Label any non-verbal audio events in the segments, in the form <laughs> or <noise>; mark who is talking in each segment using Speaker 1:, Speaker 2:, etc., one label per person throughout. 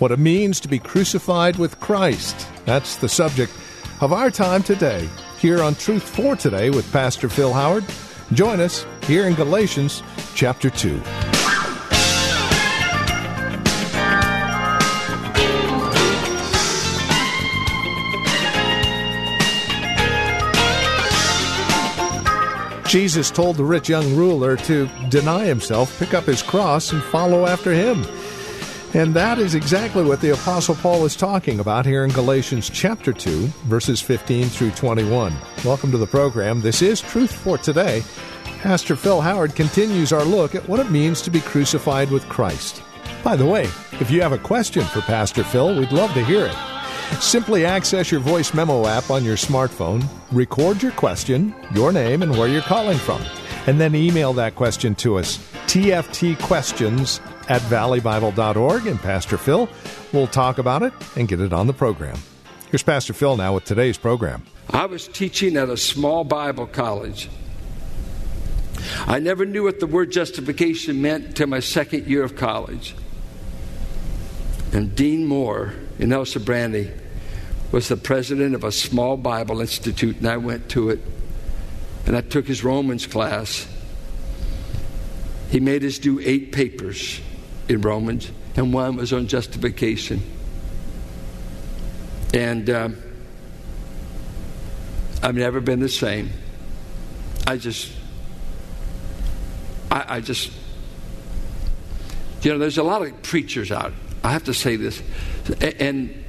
Speaker 1: what it means to be crucified with Christ. That's the subject of our time today, here on Truth for Today with Pastor Phil Howard. Join us here in Galatians chapter 2. Jesus told the rich young ruler to deny himself, pick up his cross, and follow after him. And that is exactly what the Apostle Paul is talking about here in Galatians chapter 2, verses 15 through 21. Welcome to the program. This is Truth for Today. Pastor Phil Howard continues our look at what it means to be crucified with Christ. By the way, if you have a question for Pastor Phil, we'd love to hear it. Simply access your voice memo app on your smartphone, record your question, your name, and where you're calling from, and then email that question to us. TFTquestions at valleybible.org, and Pastor Phil will talk about it and get it on the program. Here's Pastor Phil now with today's program.
Speaker 2: I was teaching at a small Bible college. I never knew what the word justification meant until my second year of college. And Dean Moore in El Sobrante was the president of a small Bible institute, and I went to it. And I took his Romans class. He made us do eight papers in Romans, and one was on justification. And um, I've never been the same. I just, I, I just, you know, there's a lot of preachers out. I have to say this, and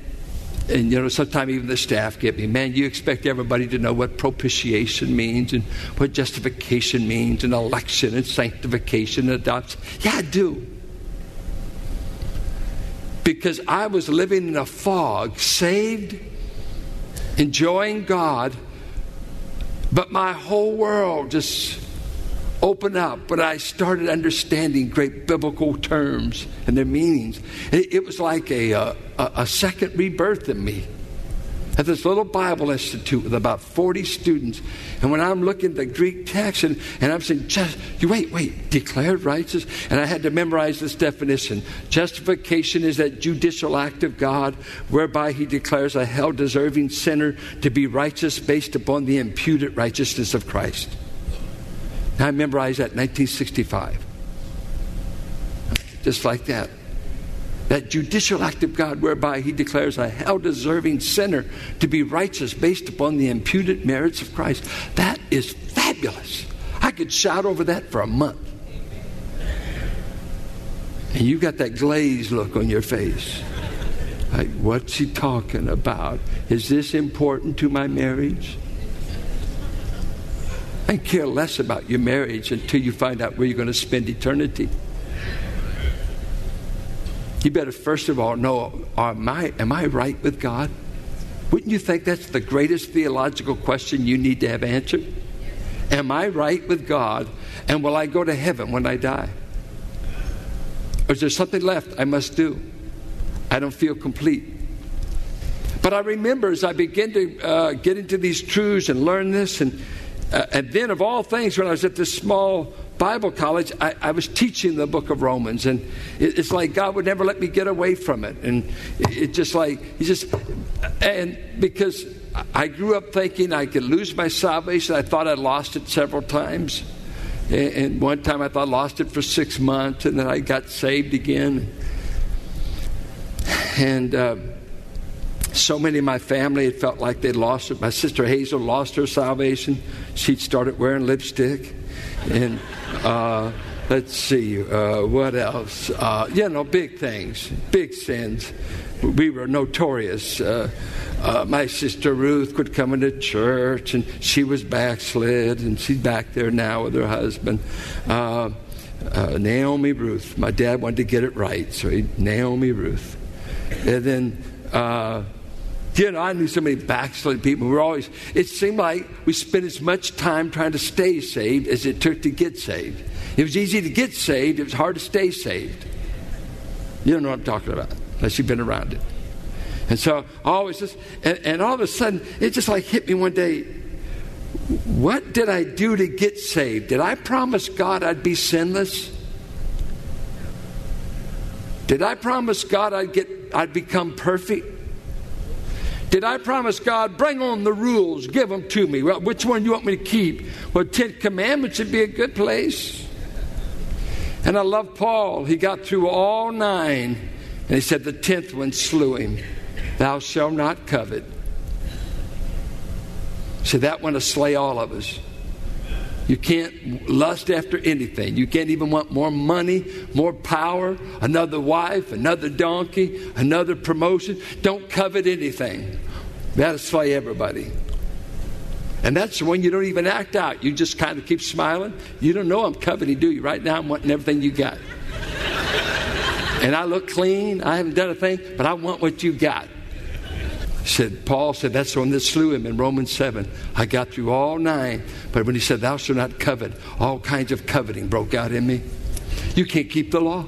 Speaker 2: and you know, sometimes even the staff get me, man, you expect everybody to know what propitiation means and what justification means and election and sanctification and adoption. Yeah, I do. Because I was living in a fog, saved, enjoying God, but my whole world just opened up when I started understanding great biblical terms and their meanings. It, it was like a, uh, a, a, second rebirth in me. At this little Bible Institute with about 40 students. And when I'm looking at the Greek text and, and I'm saying, just, you wait, wait, declared righteous? And I had to memorize this definition. Justification is that judicial act of God whereby he declares a hell deserving sinner to be righteous based upon the imputed righteousness of Christ. I memorized that in 1965. Just like that. That judicial act of God whereby he declares a hell deserving sinner to be righteous based upon the imputed merits of Christ. That is fabulous. I could shout over that for a month. And you've got that glazed look on your face. Like, what's he talking about? Is this important to my marriage? I care less about your marriage until you find out where you're going to spend eternity. You better first of all know am I, am I right with God? Wouldn't you think that's the greatest theological question you need to have answered? Am I right with God? And will I go to heaven when I die? Or is there something left I must do? I don't feel complete. But I remember as I began to uh, get into these truths and learn this and uh, and then, of all things, when I was at this small Bible college, I, I was teaching the book of Romans, and it, it's like God would never let me get away from it. And it, it just like, He just, and because I grew up thinking I could lose my salvation, I thought I lost it several times. And, and one time I thought I lost it for six months, and then I got saved again. And, uh, so many of my family had felt like they'd lost it. My sister Hazel lost her salvation. She'd started wearing lipstick. And uh, let's see, uh, what else? Uh, you know, big things, big sins. We were notorious. Uh, uh, my sister Ruth quit coming to church, and she was backslid, and she's back there now with her husband. Uh, Naomi Ruth. My dad wanted to get it right, so he Naomi Ruth. And then you know, I knew so many backslid people. We were always, it seemed like we spent as much time trying to stay saved as it took to get saved. It was easy to get saved, it was hard to stay saved. You don't know what I'm talking about, unless you've been around it. And so always just, and, and all of a sudden, it just like hit me one day. What did I do to get saved? Did I promise God I'd be sinless? Did I promise God I'd get I'd become perfect? Did I promise God, bring on the rules, give them to me? Well, which one do you want me to keep? Well, Ten Commandments would be a good place. And I love Paul. He got through all nine, and he said the tenth one slew him. Thou shalt not covet. So that one to slay all of us. You can't lust after anything. You can't even want more money, more power, another wife, another donkey, another promotion. Don't covet anything. That'll everybody. And that's when you don't even act out. You just kind of keep smiling. You don't know I'm coveting, do you? Right now, I'm wanting everything you got. <laughs> and I look clean. I haven't done a thing, but I want what you got. Said Paul said that's the one that slew him in Romans 7. I got through all nine, but when he said, Thou shalt not covet, all kinds of coveting broke out in me. You can't keep the law.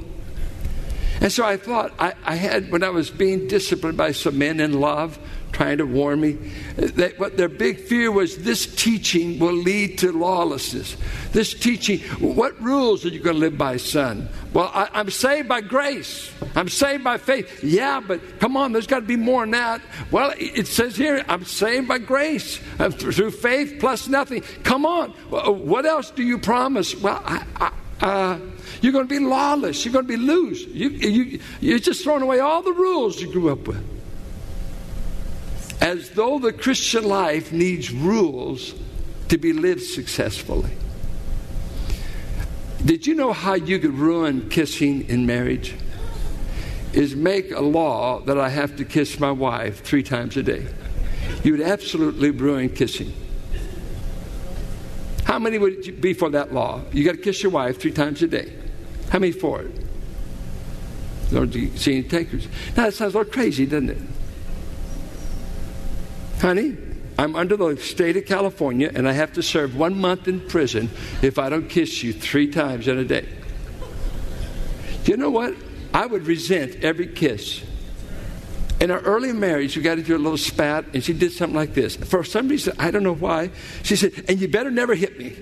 Speaker 2: And so I thought, I, I had, when I was being disciplined by some men in love, trying to warn me. That what their big fear was this teaching will lead to lawlessness. This teaching, what rules are you going to live by, son? Well, I, am saved by grace. I'm saved by faith. Yeah, but come on, there's got to be more than that. Well, it says here, I'm saved by grace uh, through faith plus nothing. Come on, what else do you promise? Well, I, I, uh, you're going to be lawless. You're going to be loose. You, you, you're just throwing away all the rules you grew up with as though the Christian life needs rules to be lived successfully. Did you know how you could ruin kissing in marriage? Is make a law that I have to kiss my wife three times a day. You would absolutely ruin kissing. How many would be for that law? You got to kiss your wife three times a day. How many for it? Don't you see any takers? Now that sounds a little crazy, doesn't it? Honey, I'm under the state of California and I have to serve one month in prison if I don't kiss you three times in a day. Do you know what? I would resent every kiss. In our early marriage, we got into a little spat, and she did something like this. For some reason, I don't know why, she said, And you better never hit me.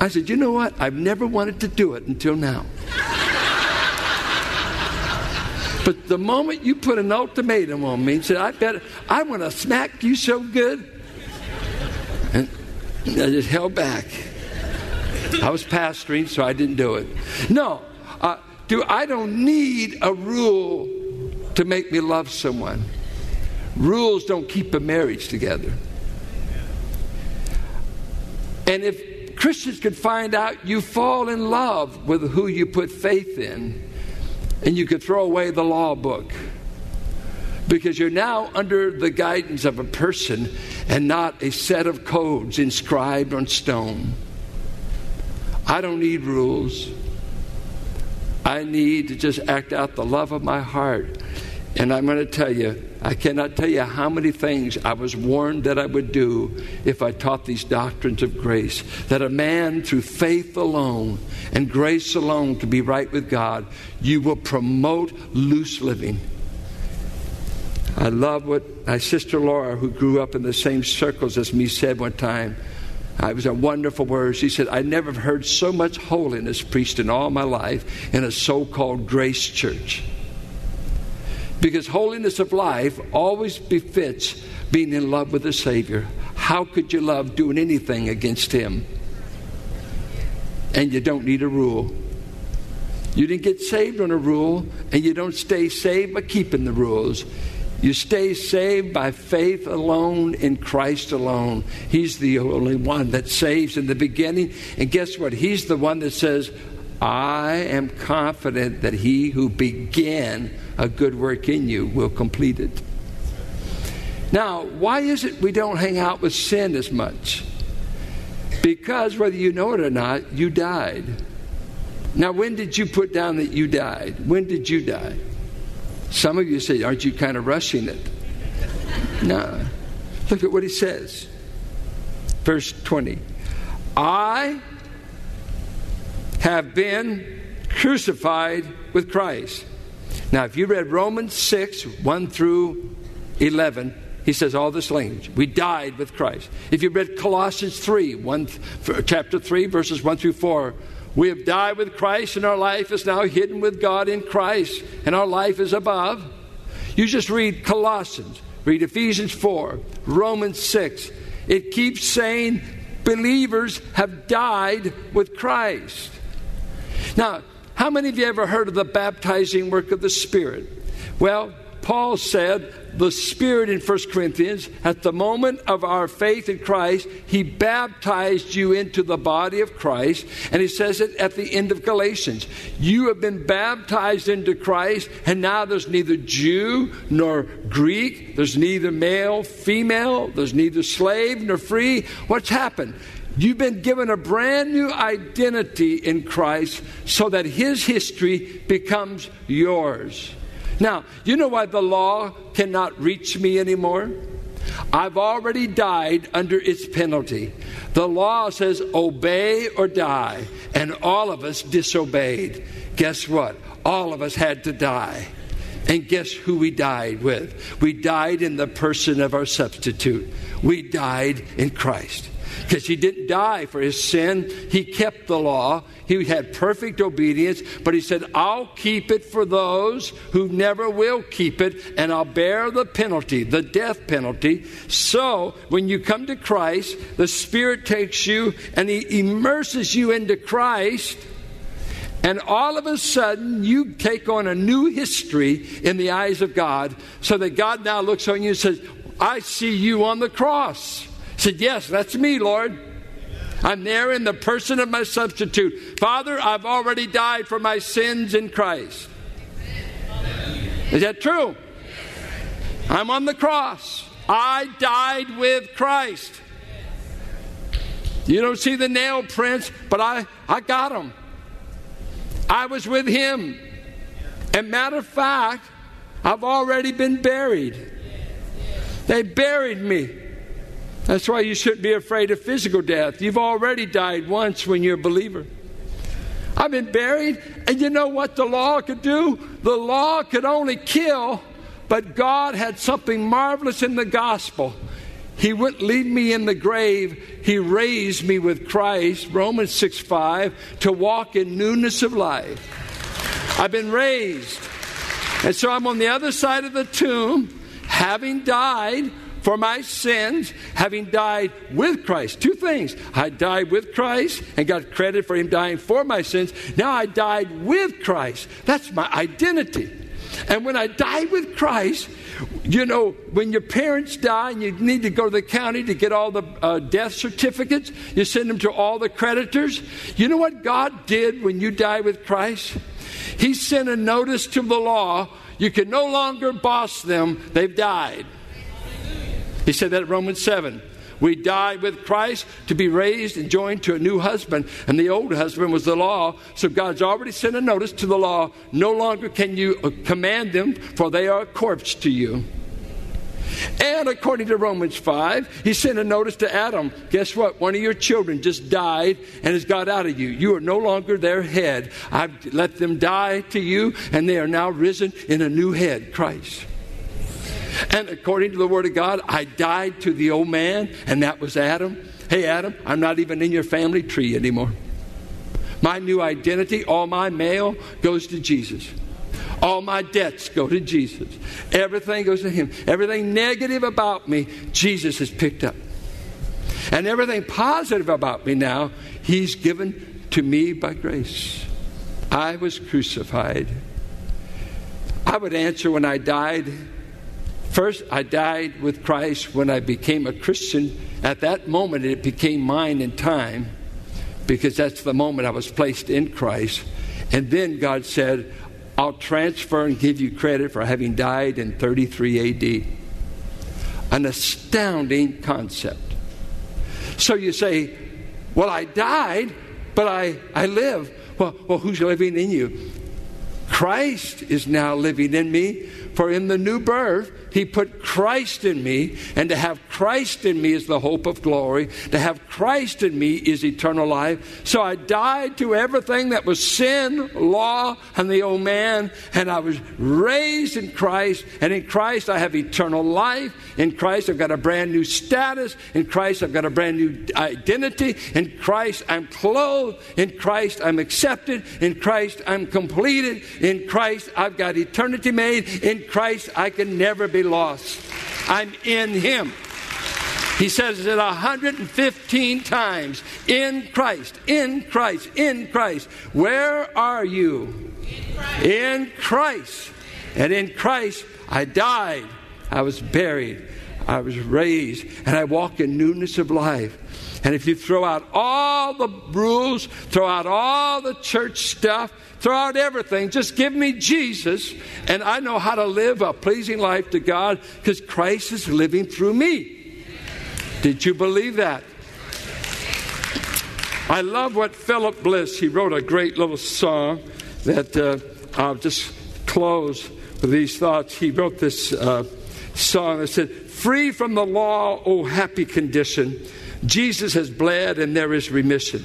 Speaker 2: I said, You know what? I've never wanted to do it until now. But the moment you put an ultimatum on me and said, I bet I want to smack you so good, and I just held back. I was pastoring, so I didn't do it. No, uh, do I don't need a rule to make me love someone. Rules don't keep a marriage together. And if Christians could find out you fall in love with who you put faith in, and you could throw away the law book because you're now under the guidance of a person and not a set of codes inscribed on stone. I don't need rules. I need to just act out the love of my heart. And I'm going to tell you, I cannot tell you how many things I was warned that I would do if I taught these doctrines of grace. That a man, through faith alone and grace alone, to be right with God, you will promote loose living. I love what my sister Laura, who grew up in the same circles as me, said one time. It was a wonderful word. She said, I never heard so much holiness preached in all my life in a so called grace church. Because holiness of life always befits being in love with the Savior. How could you love doing anything against Him? And you don't need a rule. You didn't get saved on a rule, and you don't stay saved by keeping the rules. You stay saved by faith alone in Christ alone. He's the only one that saves in the beginning. And guess what? He's the one that says, I am confident that he who began a good work in you will complete it. Now, why is it we don't hang out with sin as much? Because whether you know it or not, you died. Now, when did you put down that you died? When did you die? Some of you say, Aren't you kind of rushing it? <laughs> No. Look at what he says. Verse 20. I have been crucified with Christ. Now, if you read Romans 6, 1 through 11, he says all this language. We died with Christ. If you read Colossians 3, 1, chapter 3, verses 1 through 4, We have died with Christ, and our life is now hidden with God in Christ, and our life is above. You just read Colossians, read Ephesians 4, Romans 6. It keeps saying believers have died with Christ. Now, how many of you ever heard of the baptizing work of the Spirit? Well, Paul said the Spirit in 1 Corinthians, at the moment of our faith in Christ, He baptized you into the body of Christ. And He says it at the end of Galatians. You have been baptized into Christ, and now there's neither Jew nor Greek, there's neither male, female, there's neither slave nor free. What's happened? You've been given a brand new identity in Christ so that His history becomes yours. Now, you know why the law cannot reach me anymore? I've already died under its penalty. The law says obey or die, and all of us disobeyed. Guess what? All of us had to die. And guess who we died with? We died in the person of our substitute. We died in Christ because he didn't die for his sin. He kept the law. He had perfect obedience, but he said, I'll keep it for those who never will keep it, and I'll bear the penalty, the death penalty. So when you come to Christ, the Spirit takes you and he immerses you into Christ. And all of a sudden, you take on a new history in the eyes of God, so that God now looks on you and says, I see you on the cross said, Yes, that's me, Lord. I'm there in the person of my substitute. Father, I've already died for my sins in Christ. Is that true? I'm on the cross. I died with Christ. You don't see the nail prints, but I, I got them. I was with him. And matter of fact, I've already been buried. They buried me. That's why you shouldn't be afraid of physical death. You've already died once when you're a believer. I've been buried, and you know what the law could do? The law could only kill, but God had something marvelous in the gospel. He wouldn't leave me in the grave. He raised me with Christ, Romans 6 5, to walk in newness of life. I've been raised. And so I'm on the other side of the tomb, having died for my sins, having died with Christ. Two things. I died with Christ and got credit for him dying for my sins. Now I died with Christ. That's my identity. And when I died with Christ, you know, when your parents die and you need to go to the county to get all the uh, death certificates, you send them to all the creditors. You know what God did when you died with Christ? He sent a notice to the law. You can no longer boss them, they've died. He said that in Romans 7. We died with Christ to be raised and joined to a new husband. And the old husband was the law. So God's already sent a notice to the law. No longer can you uh, command them, for they are a corpse to you. And according to Romans 5, he sent a notice to Adam. Guess what? One of your children just died and has got out of you. You are no longer their head. I've let them die to you, and they are now risen in a new head, Christ. And according to the Word of God, I died to the old man, and that was Adam. Hey, Adam, I'm not even in your family tree anymore. My new identity, all my mail goes to Jesus. All my debts go to Jesus. Everything goes to Him. Everything negative about me, Jesus has picked up. And everything positive about me now, He's given to me by grace. I was crucified. I would answer when I died First, I died with Christ when I became a Christian. At that moment, it became mine in time because that's the moment I was placed in Christ. And then God said, I'll transfer and give you credit for having died in 33 AD. An astounding concept. So you say, Well, I died, but I, I live. Well, well, who's living in you? Christ is now living in me. For in the new birth, he put Christ in me, and to have Christ in me is the hope of glory. To have Christ in me is eternal life. So I died to everything that was sin, law, and the old man, and I was raised in Christ. And in Christ, I have eternal life. In Christ, I've got a brand new status. In Christ, I've got a brand new identity. In Christ, I'm clothed. In Christ, I'm accepted. In Christ, I'm completed. In Christ, I've got eternity made. In Christ, I can never be lost. I'm in Him. He says it 115 times in Christ, in Christ, in Christ. Where are you? In Christ. in Christ. And in Christ, I died, I was buried, I was raised, and I walk in newness of life. And if you throw out all the rules, throw out all the church stuff, throw out everything, just give me Jesus, and I know how to live a pleasing life to God because Christ is living through me. Did you believe that? I love what Philip Bliss, he wrote a great little song that uh, I'll just close with these thoughts. He wrote this uh, song that said, Free from the law, O happy condition Jesus has bled and there is remission.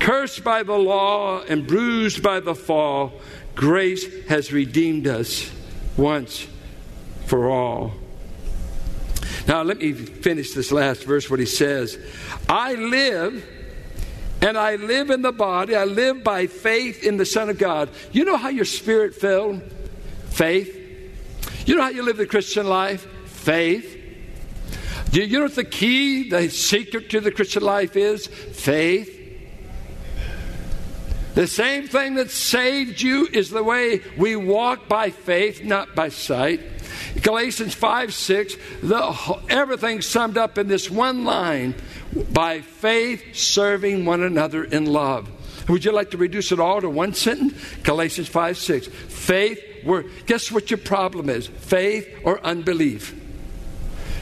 Speaker 2: Cursed by the law and bruised by the fall, grace has redeemed us once for all. Now, let me finish this last verse, what he says I live, and I live in the body. I live by faith in the Son of God. You know how your spirit filled? Faith. You know how you live the Christian life? Faith. Do you know what the key, the secret to the Christian life is? Faith. The same thing that saved you is the way we walk by faith, not by sight. Galatians 5 6, the, everything summed up in this one line by faith serving one another in love. Would you like to reduce it all to one sentence? Galatians 5 6. Faith, guess what your problem is? Faith or unbelief?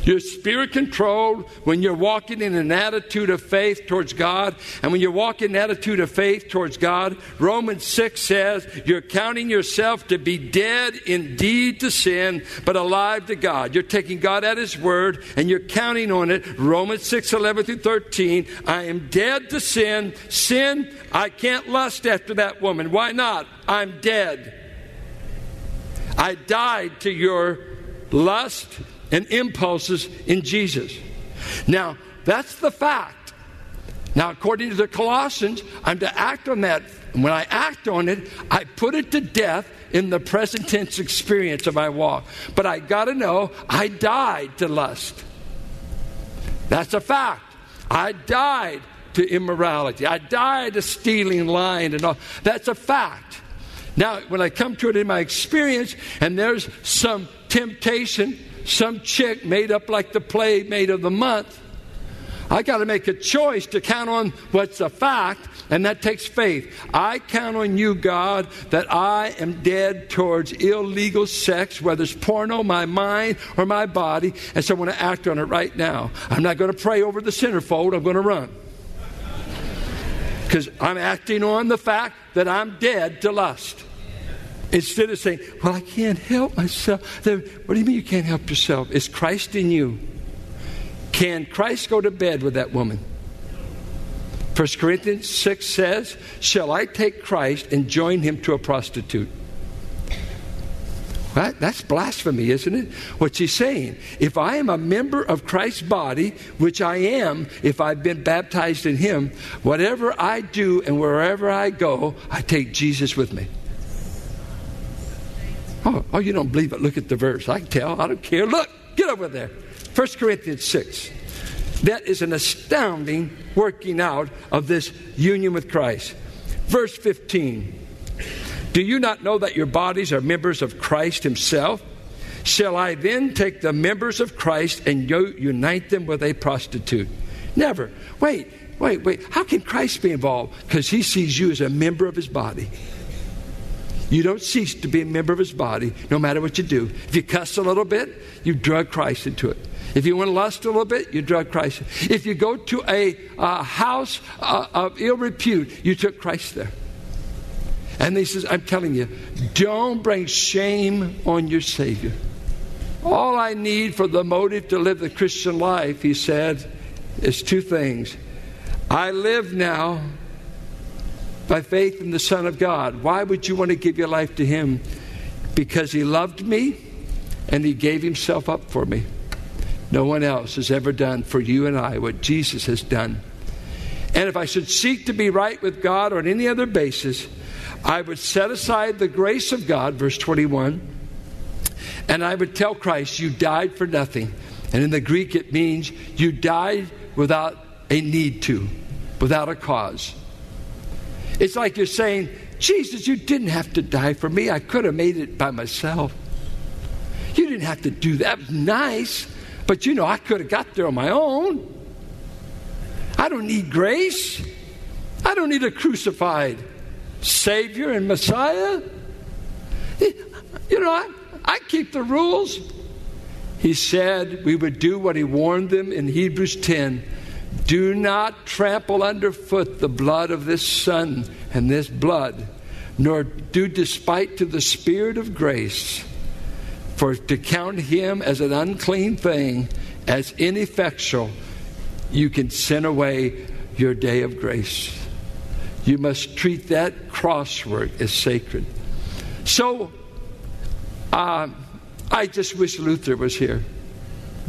Speaker 2: You're spirit controlled when you're walking in an attitude of faith towards God. And when you walk in an attitude of faith towards God, Romans 6 says you're counting yourself to be dead indeed to sin, but alive to God. You're taking God at His word and you're counting on it. Romans 6 11 through 13. I am dead to sin. Sin, I can't lust after that woman. Why not? I'm dead. I died to your lust and impulses in Jesus. Now, that's the fact. Now, according to the Colossians, I'm to act on that. when I act on it, I put it to death in the present tense experience of my walk. But I got to know I died to lust. That's a fact. I died to immorality. I died to stealing, lying, and all. That's a fact. Now, when I come to it in my experience, and there's some temptation some chick made up like the playmate of the month. I got to make a choice to count on what's a fact, and that takes faith. I count on you, God, that I am dead towards illegal sex, whether it's porno, my mind, or my body, and so I'm going to act on it right now. I'm not going to pray over the centerfold, I'm going to run. Because I'm acting on the fact that I'm dead to lust. Instead of saying, Well, I can't help myself. Then, what do you mean you can't help yourself? Is Christ in you? Can Christ go to bed with that woman? 1 Corinthians 6 says, Shall I take Christ and join him to a prostitute? That, that's blasphemy, isn't it? What she's saying? If I am a member of Christ's body, which I am if I've been baptized in him, whatever I do and wherever I go, I take Jesus with me. Oh, oh, you don't believe it? Look at the verse. I can tell. I don't care. Look, get over there. 1 Corinthians 6. That is an astounding working out of this union with Christ. Verse 15. Do you not know that your bodies are members of Christ Himself? Shall I then take the members of Christ and unite them with a prostitute? Never. Wait, wait, wait. How can Christ be involved? Because He sees you as a member of His body. You don't cease to be a member of his body no matter what you do. If you cuss a little bit, you drug Christ into it. If you want to lust a little bit, you drug Christ. If you go to a, house uh, of ill repute, you took Christ there. And he says, I'm telling you, don't bring shame on your Savior. All I need for the motive to live the Christian life, he said, is two things. I live now by faith in the Son of God. Why would you want to give your life to Him? Because He loved me and He gave Himself up for me. No one else has ever done for you and I what Jesus has done. And if I should seek to be right with God on any other basis, I would set aside the grace of God, verse 21, and I would tell Christ, You died for nothing. And in the Greek, it means you died without a need to, without a cause. It's like you're saying, Jesus, you didn't have to die for me. I could have made it by myself. You didn't have to do that. nice, but you know, I could have got there on my own. I don't need grace. I don't need a crucified Savior and Messiah. You know, I, I keep the rules. He said we would do what he warned them in Hebrews 10 do not trample underfoot the blood of this Son and this blood, nor do despite to the Spirit of grace, for to count him as an unclean thing, as ineffectual, you can send away your day of grace. You must treat that crosswork as sacred. So, uh, I just wish Luther was here.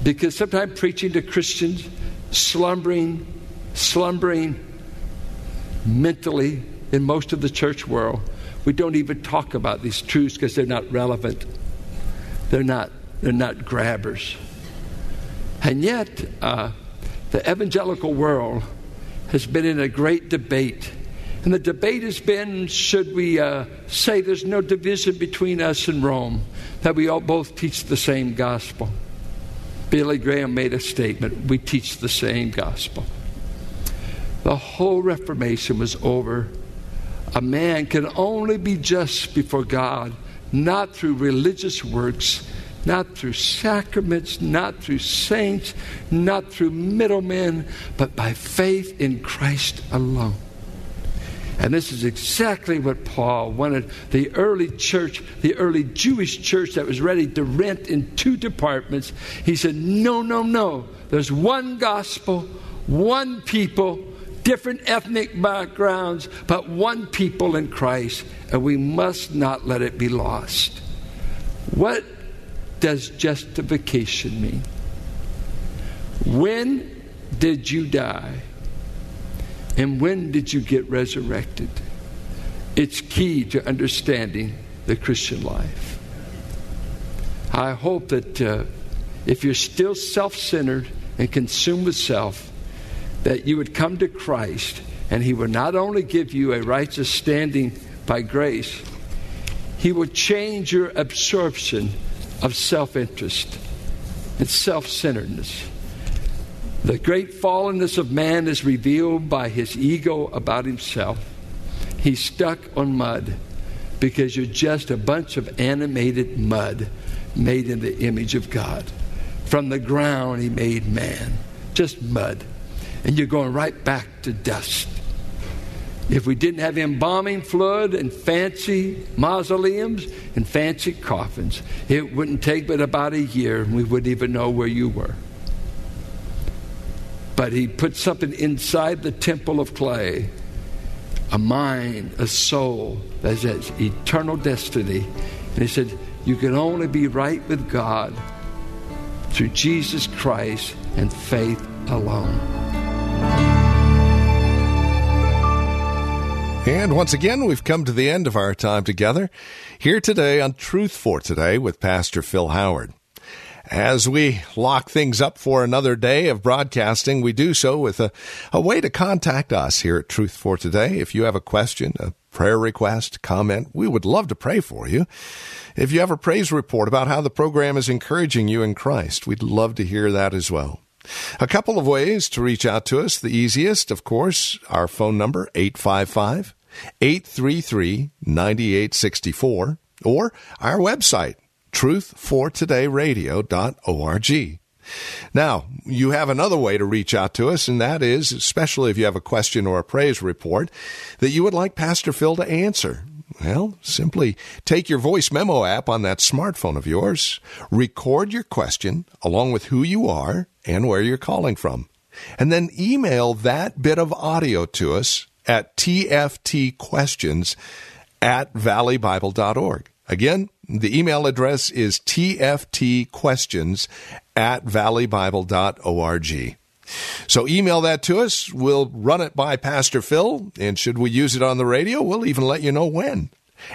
Speaker 2: Because sometimes preaching to Christians, slumbering, slumbering mentally in most of the church world, we don't even talk about these truths because they're not relevant. They're not, they're not grabbers. And yet, uh, the evangelical world has been in a great debate. And the debate has been should we uh, say there's no division between us and Rome, that we all both teach the same gospel? Billy Graham made a statement we teach the same gospel. The whole Reformation was over. A man can only be just before God, not through religious works, not through sacraments, not through saints, not through middlemen, but by faith in Christ alone. And this is exactly what Paul wanted the early church, the early Jewish church that was ready to rent in two departments. He said, No, no, no. There's one gospel, one people, different ethnic backgrounds, but one people in Christ, and we must not let it be lost. What does justification mean? When did you die? And when did you get resurrected? It's key to understanding the Christian life. I hope that uh, if you're still self centered and consumed with self, that you would come to Christ and He would not only give you a righteous standing by grace, He would change your absorption of self interest and self centeredness. The great fallenness of man is revealed by his ego about himself. He's stuck on mud because you're just a bunch of animated mud made in the image of God. From the ground, he made man, just mud. And you're going right back to dust. If we didn't have embalming fluid and fancy mausoleums and fancy coffins, it wouldn't take but about a year and we wouldn't even know where you were but he put something inside the temple of clay a mind, a soul that has eternal destiny. And he said, You can only be right with God through Jesus Christ and faith alone.
Speaker 1: And once again, we've come to the end of our time together here today on Truth for Today with Pastor Phil Howard. As we lock things up for another day of broadcasting, we do so with a, a way to contact us here at Truth for Today. If you have a question, a prayer request, comment, we would love to pray for you. If you have a praise report about how the program is encouraging you in Christ, we'd love to hear that as well. A couple of ways to reach out to us. The easiest, of course, our phone number, 855 833 9864, or our website, truthfortodayradio.org. Now, you have another way to reach out to us, and that is, especially if you have a question or a praise report that you would like Pastor Phil to answer. Well, simply take your voice memo app on that smartphone of yours, record your question along with who you are and where you're calling from, and then email that bit of audio to us at tftquestions at valleybible.org. Again, the email address is tftquestions at valleybible.org. So email that to us. We'll run it by Pastor Phil, and should we use it on the radio, we'll even let you know when.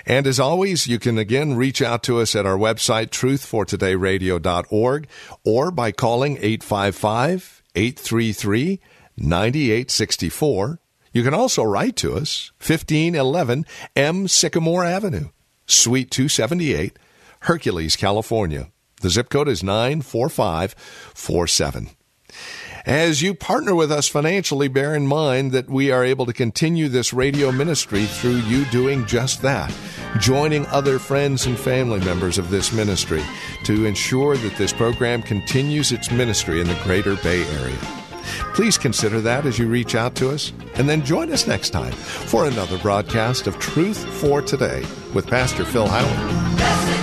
Speaker 1: And as always, you can again reach out to us at our website, truthfortodayradio.org, or by calling 855 833 9864. You can also write to us, 1511 M. Sycamore Avenue, Suite 278, Hercules, California. The zip code is 94547. As you partner with us financially, bear in mind that we are able to continue this radio ministry through you doing just that, joining other friends and family members of this ministry to ensure that this program continues its ministry in the greater Bay Area. Please consider that as you reach out to us, and then join us next time for another broadcast of Truth for Today with Pastor Phil Howard.